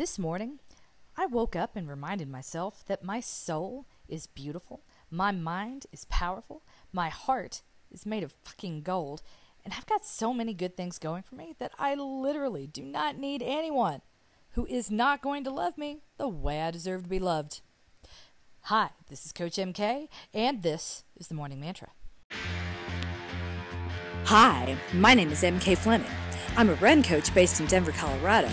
This morning, I woke up and reminded myself that my soul is beautiful, my mind is powerful, my heart is made of fucking gold, and I've got so many good things going for me that I literally do not need anyone who is not going to love me the way I deserve to be loved. Hi, this is Coach MK, and this is the Morning Mantra. Hi, my name is MK Fleming. I'm a run coach based in Denver, Colorado.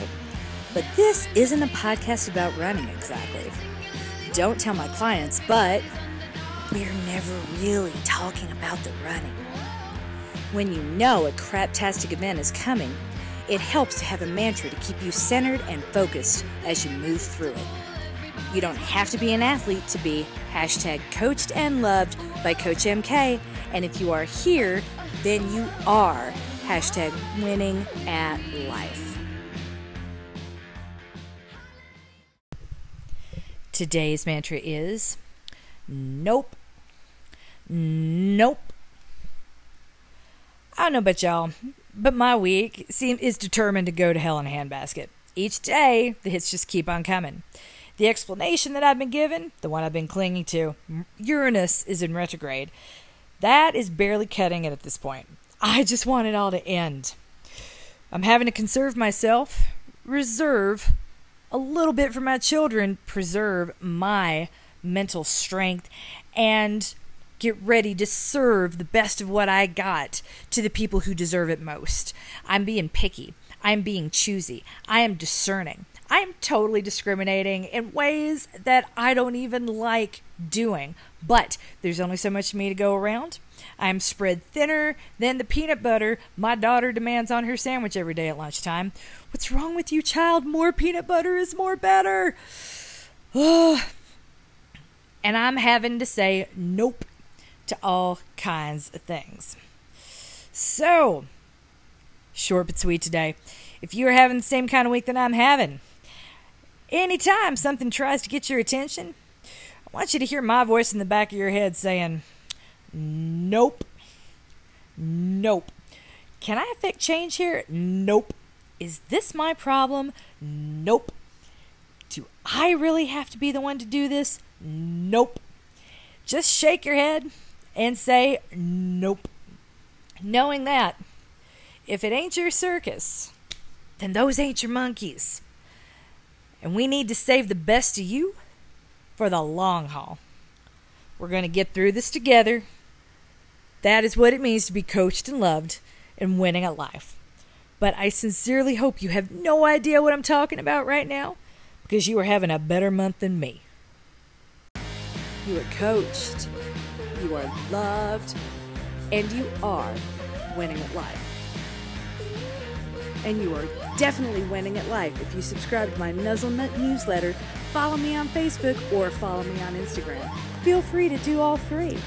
But this isn't a podcast about running exactly. Don't tell my clients, but we're never really talking about the running. When you know a craptastic event is coming, it helps to have a mantra to keep you centered and focused as you move through it. You don't have to be an athlete to be hashtag coached and loved by Coach MK. And if you are here, then you are hashtag winning at life. Today's mantra is Nope. Nope. I don't know about y'all, but my week seem, is determined to go to hell in a handbasket. Each day, the hits just keep on coming. The explanation that I've been given, the one I've been clinging to, Uranus is in retrograde. That is barely cutting it at this point. I just want it all to end. I'm having to conserve myself, reserve a little bit for my children, preserve my mental strength, and get ready to serve the best of what I got to the people who deserve it most. I'm being picky. I'm being choosy. I am discerning. I am totally discriminating in ways that I don't even like doing. But there's only so much me to go around. I'm spread thinner than the peanut butter my daughter demands on her sandwich every day at lunchtime. What's wrong with you, child? More peanut butter is more better. and I'm having to say nope to all kinds of things. So, short but sweet today. If you are having the same kind of week that I'm having, anytime something tries to get your attention, I want you to hear my voice in the back of your head saying, Nope. Nope. Can I affect change here? Nope. Is this my problem? Nope. Do I really have to be the one to do this? Nope. Just shake your head and say, Nope. Knowing that, if it ain't your circus, then those ain't your monkeys. And we need to save the best of you for the long haul. We're going to get through this together. That is what it means to be coached and loved and winning at life. But I sincerely hope you have no idea what I'm talking about right now because you are having a better month than me. You are coached, you are loved, and you are winning at life. And you are definitely winning at life if you subscribe to my Nuzzlenut newsletter, follow me on Facebook, or follow me on Instagram. Feel free to do all three.